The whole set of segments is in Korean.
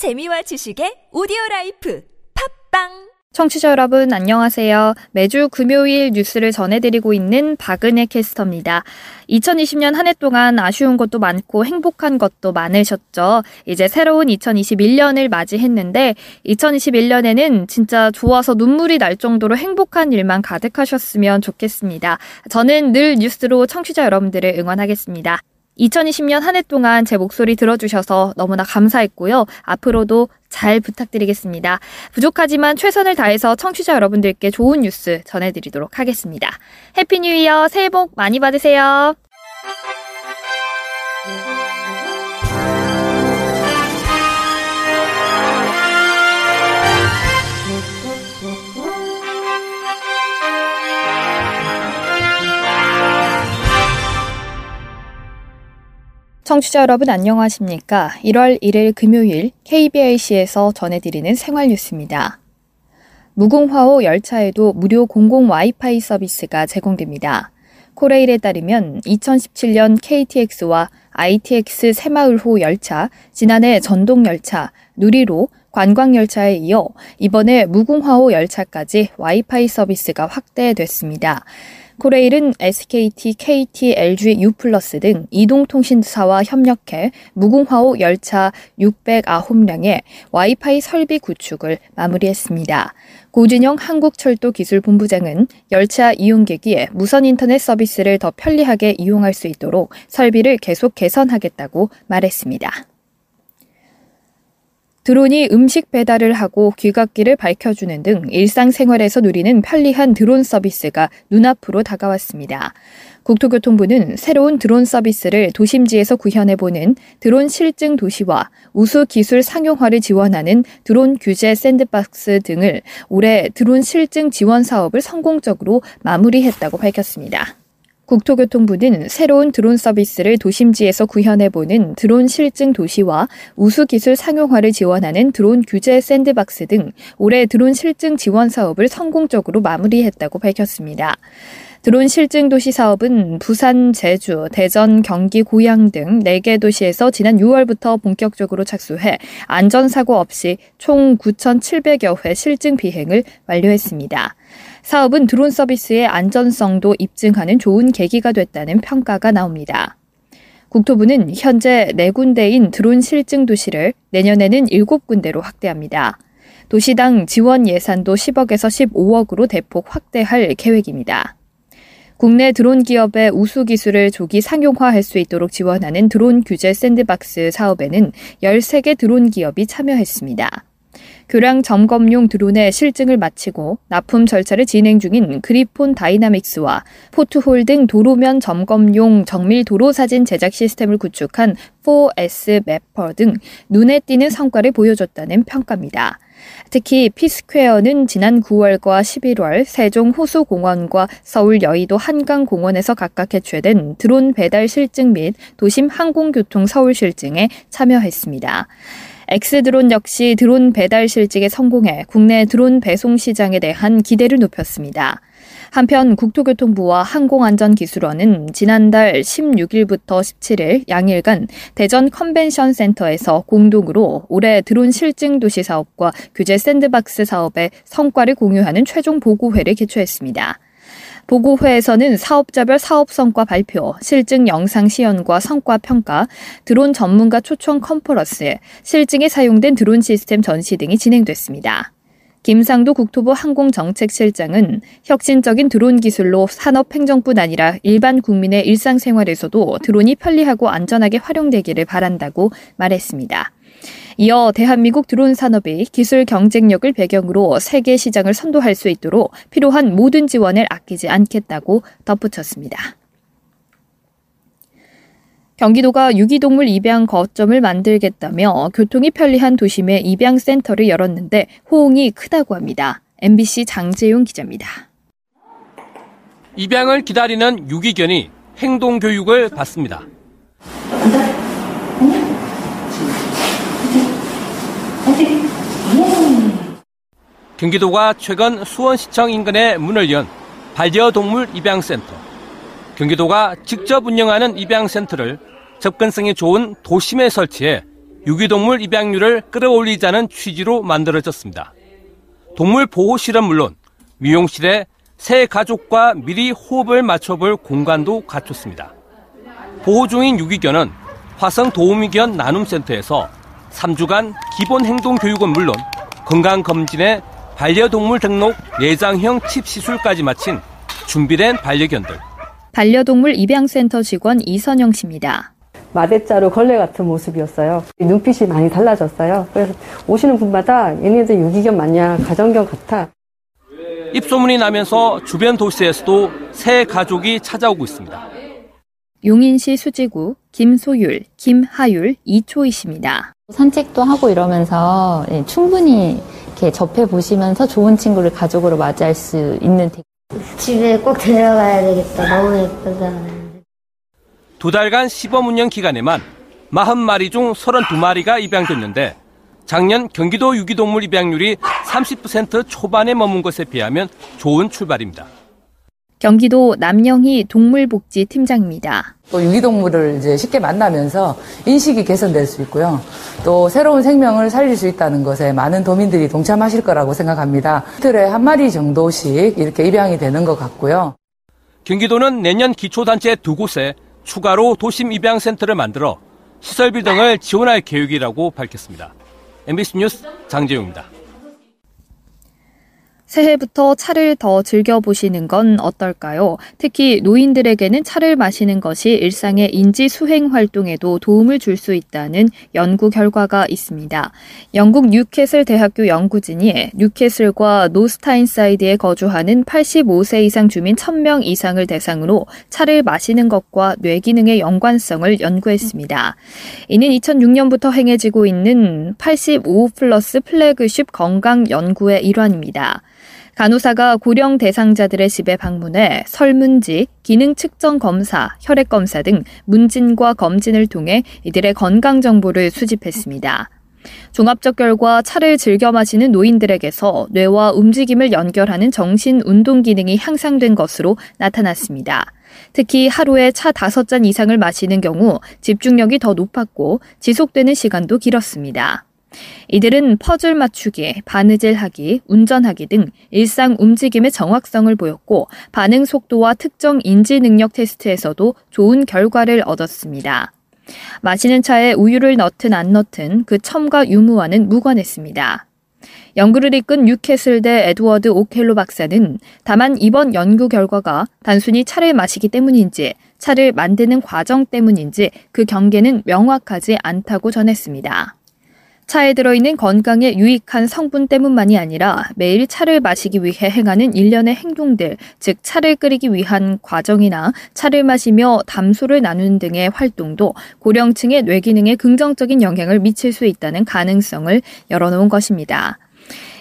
재미와 지식의 오디오 라이프 팟빵 청취자 여러분 안녕하세요. 매주 금요일 뉴스를 전해드리고 있는 박은혜 캐스터입니다. 2020년 한 해 동안 아쉬운 것도 많고 행복한 것도 많으셨죠. 이제 새로운 2021년을 맞이했는데 2021년에는 진짜 좋아서 눈물이 날 정도로 행복한 일만 가득하셨으면 좋겠습니다. 저는 늘 뉴스로 청취자 여러분들을 응원하겠습니다. 2020년 한 해 동안 제 목소리 들어주셔서 너무나 감사했고요. 앞으로도 잘 부탁드리겠습니다. 부족하지만 최선을 다해서 청취자 여러분들께 좋은 뉴스 전해드리도록 하겠습니다. Happy New Year 새해 복 많이 받으세요. 청취자 여러분 안녕하십니까? 1월 1일 금요일 KBIC에서 전해드리는 생활 뉴스입니다. 무궁화호 열차에도 무료 공공 와이파이 서비스가 제공됩니다. 코레일에 따르면 2017년 KTX와 ITX 새마을호 열차, 지난해 전동 열차, 누리로, 관광 열차에 이어 이번에 무궁화호 열차까지 와이파이 서비스가 확대됐습니다. 코레일은 SKT, KT, LG, U 등 이동통신사와 협력해 무궁화호 열차 609량의 와이파이 설비 구축을 마무리했습니다. 고진영 한국철도기술본부장은 열차 이용객이 무선 인터넷 서비스를 더 편리하게 이용할 수 있도록 설비를 계속 개선하겠다고 말했습니다. 드론이 음식 배달을 하고 귀갓길을 밝혀주는 등 일상생활에서 누리는 편리한 드론 서비스가 눈앞으로 다가왔습니다. 국토교통부는 새로운 드론 서비스를 도심지에서 구현해보는 드론 실증 도시와 우수 기술 상용화를 지원하는 드론 규제 샌드박스 등을 올해 드론 실증 지원 사업을 성공적으로 마무리했다고 밝혔습니다. 국토교통부는 새로운 드론 서비스를 도심지에서 구현해보는 드론 실증 도시와 우수 기술 상용화를 지원하는 드론 규제 샌드박스 등 올해 드론 실증 지원 사업을 성공적으로 마무리했다고 밝혔습니다. 드론 실증 도시 사업은 부산, 제주, 대전, 경기, 고양 등 4개 도시에서 지난 6월부터 본격적으로 착수해 안전사고 없이 총 9,700여 회 실증 비행을 완료했습니다. 사업은 드론 서비스의 안전성도 입증하는 좋은 계기가 됐다는 평가가 나옵니다. 국토부는 현재 4군데인 드론 실증 도시를 내년에는 7군데로 확대합니다. 도시당 지원 예산도 10억에서 15억으로 대폭 확대할 계획입니다. 국내 드론 기업의 우수 기술을 조기 상용화할 수 있도록 지원하는 드론 규제 샌드박스 사업에는 13개 드론 기업이 참여했습니다. 교량 점검용 드론의 실증을 마치고 납품 절차를 진행 중인 그리폰 다이나믹스와 포트홀 등 도로면 점검용 정밀 도로 사진 제작 시스템을 구축한 4S 매퍼 등 눈에 띄는 성과를 보여줬다는 평가입니다. 특히 피스퀘어는 지난 9월과 11월 세종 호수공원과 서울 여의도 한강공원에서 각각 개최된 드론 배달 실증 및 도심 항공교통 서울 실증에 참여했습니다. 엑스드론 역시 드론 배달 실증에 성공해 국내 드론 배송 시장에 대한 기대를 높였습니다. 한편 국토교통부와 항공안전기술원은 지난달 16일부터 17일 양일간 대전 컨벤션 센터에서 공동으로 올해 드론 실증 도시 사업과 규제 샌드박스 사업의 성과를 공유하는 최종 보고회를 개최했습니다. 보고회에서는 사업자별 사업 성과 발표, 실증 영상 시연과 성과 평가, 드론 전문가 초청 컨퍼런스, 실증에 사용된 드론 시스템 전시 등이 진행됐습니다. 김상도 국토부 항공정책실장은 혁신적인 드론 기술로 산업행정뿐 아니라 일반 국민의 일상생활에서도 드론이 편리하고 안전하게 활용되기를 바란다고 말했습니다. 이어 대한민국 드론 산업이 기술 경쟁력을 배경으로 세계 시장을 선도할 수 있도록 필요한 모든 지원을 아끼지 않겠다고 덧붙였습니다. 경기도가 유기동물 입양 거점을 만들겠다며 교통이 편리한 도심에 입양센터를 열었는데 호응이 크다고 합니다. MBC 장재용 기자입니다. 입양을 기다리는 유기견이 행동 교육을 받습니다. 경기도가 최근 수원시청 인근에 문을 연 반려동물 입양센터. 경기도가 직접 운영하는 입양센터를 접근성이 좋은 도심에 설치해 유기동물 입양률을 끌어올리자는 취지로 만들어졌습니다. 동물 보호실은 물론 미용실에 새 가족과 미리 호흡을 맞춰볼 공간도 갖췄습니다. 보호 중인 유기견은 화성 도우미견 나눔센터에서 3주간 기본 행동 교육은 물론 건강검진에 반려동물 등록 내장형 칩 시술까지 마친 준비된 반려견들. 반려동물 입양센터 직원 이선영 씨입니다. 마대자루 걸레 같은 모습이었어요. 눈빛이 많이 달라졌어요. 그래서 오시는 분마다 얘네들 유기견 맞냐, 가정견 같아. 입소문이 나면서 주변 도시에서도 새 가족이 찾아오고 있습니다. 용인시 수지구 김소율, 김하율, 이초희 씨입니다. 산책도 하고 이러면서 예, 충분히 이렇게 접해 보시면서 좋은 친구를 가족으로 맞이할 수 있는 집에 꼭 데려가야 되겠다. 너무 예쁘다. 두 달간 시범 운영 기간에만 40마리 중 32마리가 입양됐는데 작년 경기도 유기동물 입양률이 30% 초반에 머문 것에 비하면 좋은 출발입니다. 경기도 남영희 동물복지 팀장입니다. 또 유기동물을 이제 쉽게 만나면서 인식이 개선될 수 있고요. 또 새로운 생명을 살릴 수 있다는 것에 많은 도민들이 동참하실 거라고 생각합니다. 이틀에 한 마리 정도씩 이렇게 입양이 되는 것 같고요. 경기도는 내년 기초단체 두 곳에 추가로 도심 입양센터를 만들어 시설비 등을 지원할 계획이라고 밝혔습니다. MBC 뉴스 장재용입니다. 새해부터 차를 더 즐겨보시는 건 어떨까요? 특히 노인들에게는 차를 마시는 것이 일상의 인지 수행 활동에도 도움을 줄 수 있다는 연구 결과가 있습니다. 영국 뉴캐슬 대학교 연구진이 뉴캐슬과 노스타인사이드에 거주하는 85세 이상 주민 1000명 이상을 대상으로 차를 마시는 것과 뇌 기능의 연관성을 연구했습니다. 이는 2006년부터 행해지고 있는 85 플러스 플래그십 건강 연구의 일환입니다. 간호사가 고령 대상자들의 집에 방문해 설문지, 기능 측정 검사, 혈액 검사 등 문진과 검진을 통해 이들의 건강 정보를 수집했습니다. 종합적 결과 차를 즐겨 마시는 노인들에게서 뇌와 움직임을 연결하는 정신 운동 기능이 향상된 것으로 나타났습니다. 특히 하루에 차 5잔 이상을 마시는 경우 집중력이 더 높았고 지속되는 시간도 길었습니다. 이들은 퍼즐 맞추기, 바느질 하기, 운전하기 등 일상 움직임의 정확성을 보였고 반응 속도와 특정 인지 능력 테스트에서도 좋은 결과를 얻었습니다. 마시는 차에 우유를 넣든 안 넣든 그 첨가 유무와는 무관했습니다. 연구를 이끈 뉴캐슬대 에드워드 오켈로 박사는 다만 이번 연구 결과가 단순히 차를 마시기 때문인지 차를 만드는 과정 때문인지 그 경계는 명확하지 않다고 전했습니다. 차에 들어있는 건강에 유익한 성분 때문만이 아니라 매일 차를 마시기 위해 행하는 일련의 행동들, 즉 차를 끓이기 위한 과정이나 차를 마시며 담소를 나누는 등의 활동도 고령층의 뇌 기능에 긍정적인 영향을 미칠 수 있다는 가능성을 열어놓은 것입니다.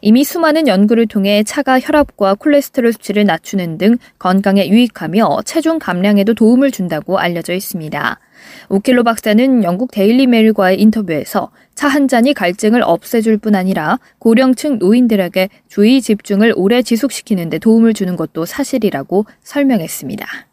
이미 수많은 연구를 통해 차가 혈압과 콜레스테롤 수치를 낮추는 등 건강에 유익하며 체중 감량에도 도움을 준다고 알려져 있습니다. 오킬로 박사는 영국 데일리 메일과의 인터뷰에서 차 한 잔이 갈증을 없애줄 뿐 아니라 고령층 노인들에게 주의 집중을 오래 지속시키는 데 도움을 주는 것도 사실이라고 설명했습니다.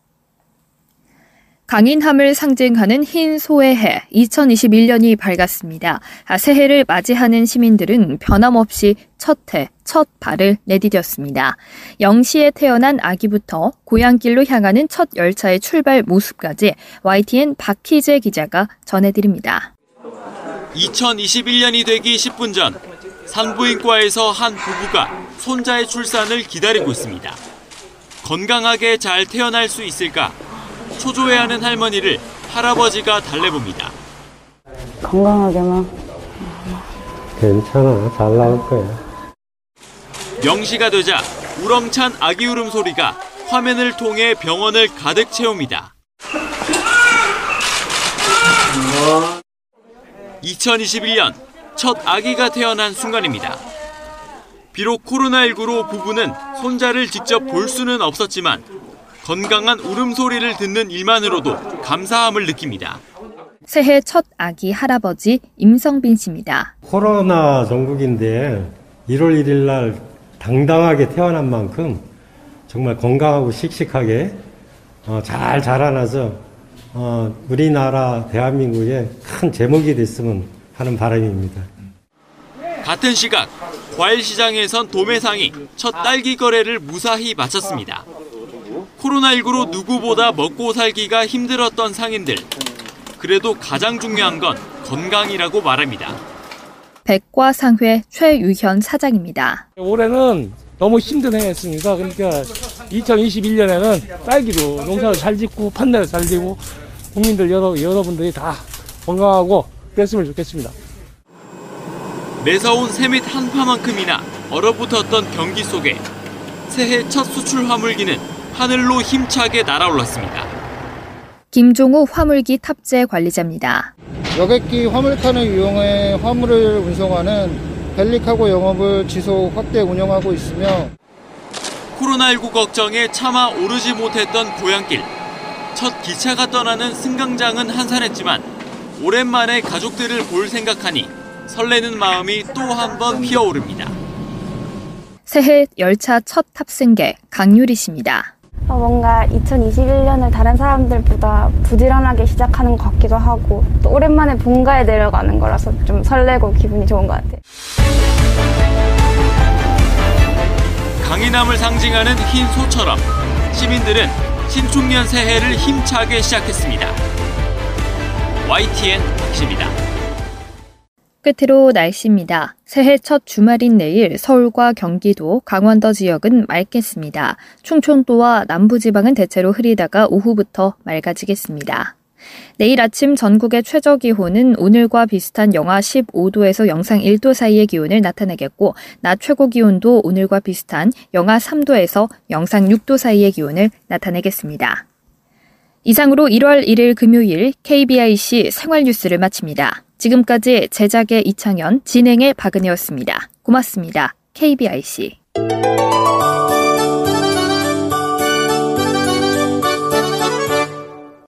강인함을 상징하는 흰 소의 해 2021년이 밝았습니다. 아, 새해를 맞이하는 시민들은 변함없이 첫 해, 첫 발을 내디뎠습니다. 0시에 태어난 아기부터 고향길로 향하는 첫 열차의 출발 모습까지 YTN 박희재 기자가 전해드립니다. 2021년이 되기 10분 전 산부인과에서 한 부부가 손자의 출산을 기다리고 있습니다. 건강하게 잘 태어날 수 있을까 초조해하는 할머니를 할아버지가 달래봅니다. 건강하게만. 괜찮아. 잘 나올 거야. 0시가 되자 우렁찬 아기 울음소리가 화면을 통해 병원을 가득 채웁니다. 2021년 첫 아기가 태어난 순간입니다. 비록 코로나19로 부부는 손자를 직접 볼 수는 없었지만 건강한 울음소리를 듣는 일만으로도 감사함을 느낍니다. 새해 첫 아기 할아버지 임성빈 씨입니다. 코로나 전국인데 1월 1일 날 당당하게 태어난 만큼 정말 건강하고 씩씩하게 어, 잘 자라나서 어, 우리나라 대한민국에 큰 제목이 됐으면 하는 바람입니다. 같은 시각 과일 시장에선 도매상이 첫 딸기 거래를 무사히 마쳤습니다. 코로나19로 누구보다 먹고 살기가 힘들었던 상인들. 그래도 가장 중요한 건 건강이라고 말합니다. 백과상회 최유현 사장입니다. 올해는 너무 힘든 해였습니다. 그러니까 2021년에는 딸기로 농사를 잘 짓고 판매를 잘 되고 국민들 여러, 여러분들이 다 건강하고 그랬으면 좋겠습니다. 매서운 새밑 한파만큼이나 얼어붙었던 경기 속에 새해 첫 수출 화물기는 하늘로 힘차게 날아올랐습니다. 김종우 화물기 탑재 관리자입니다. 여객기 화물칸을 이용해 화물을 운송하는 벨리카고 영업을 지속 확대 운영하고 있으며 코로나19 걱정에 차마 오르지 못했던 고향길. 첫 기차가 떠나는 승강장은 한산했지만 오랜만에 가족들을 볼 생각하니 설레는 마음이 또 한 번 피어오릅니다. 새해 열차 첫 탑승객 강유리 씨입니다. 어, 뭔가 2021년을 다른 사람들보다 부지런하게 시작하는 것 같기도 하고 또 오랜만에 본가에 내려가는 거라서 좀 설레고 기분이 좋은 것 같아요. 강인함을 상징하는 흰 소처럼 시민들은 신축년 새해를 힘차게 시작했습니다. YTN 박시입니다. 끝으로 날씨입니다. 새해 첫 주말인 내일 서울과 경기도, 강원도 지역은 맑겠습니다. 충청도와 남부지방은 대체로 흐리다가 오후부터 맑아지겠습니다. 내일 아침 전국의 최저 기온은 오늘과 비슷한 영하 15도에서 영상 1도 사이의 기온을 나타내겠고, 낮 최고 기온도 오늘과 비슷한 영하 3도에서 영상 6도 사이의 기온을 나타내겠습니다. 이상으로 1월 1일 금요일 KBIC 생활 뉴스를 마칩니다. 지금까지 제작의 이창현, 진행의 박은혜였습니다. 고맙습니다. KBIC.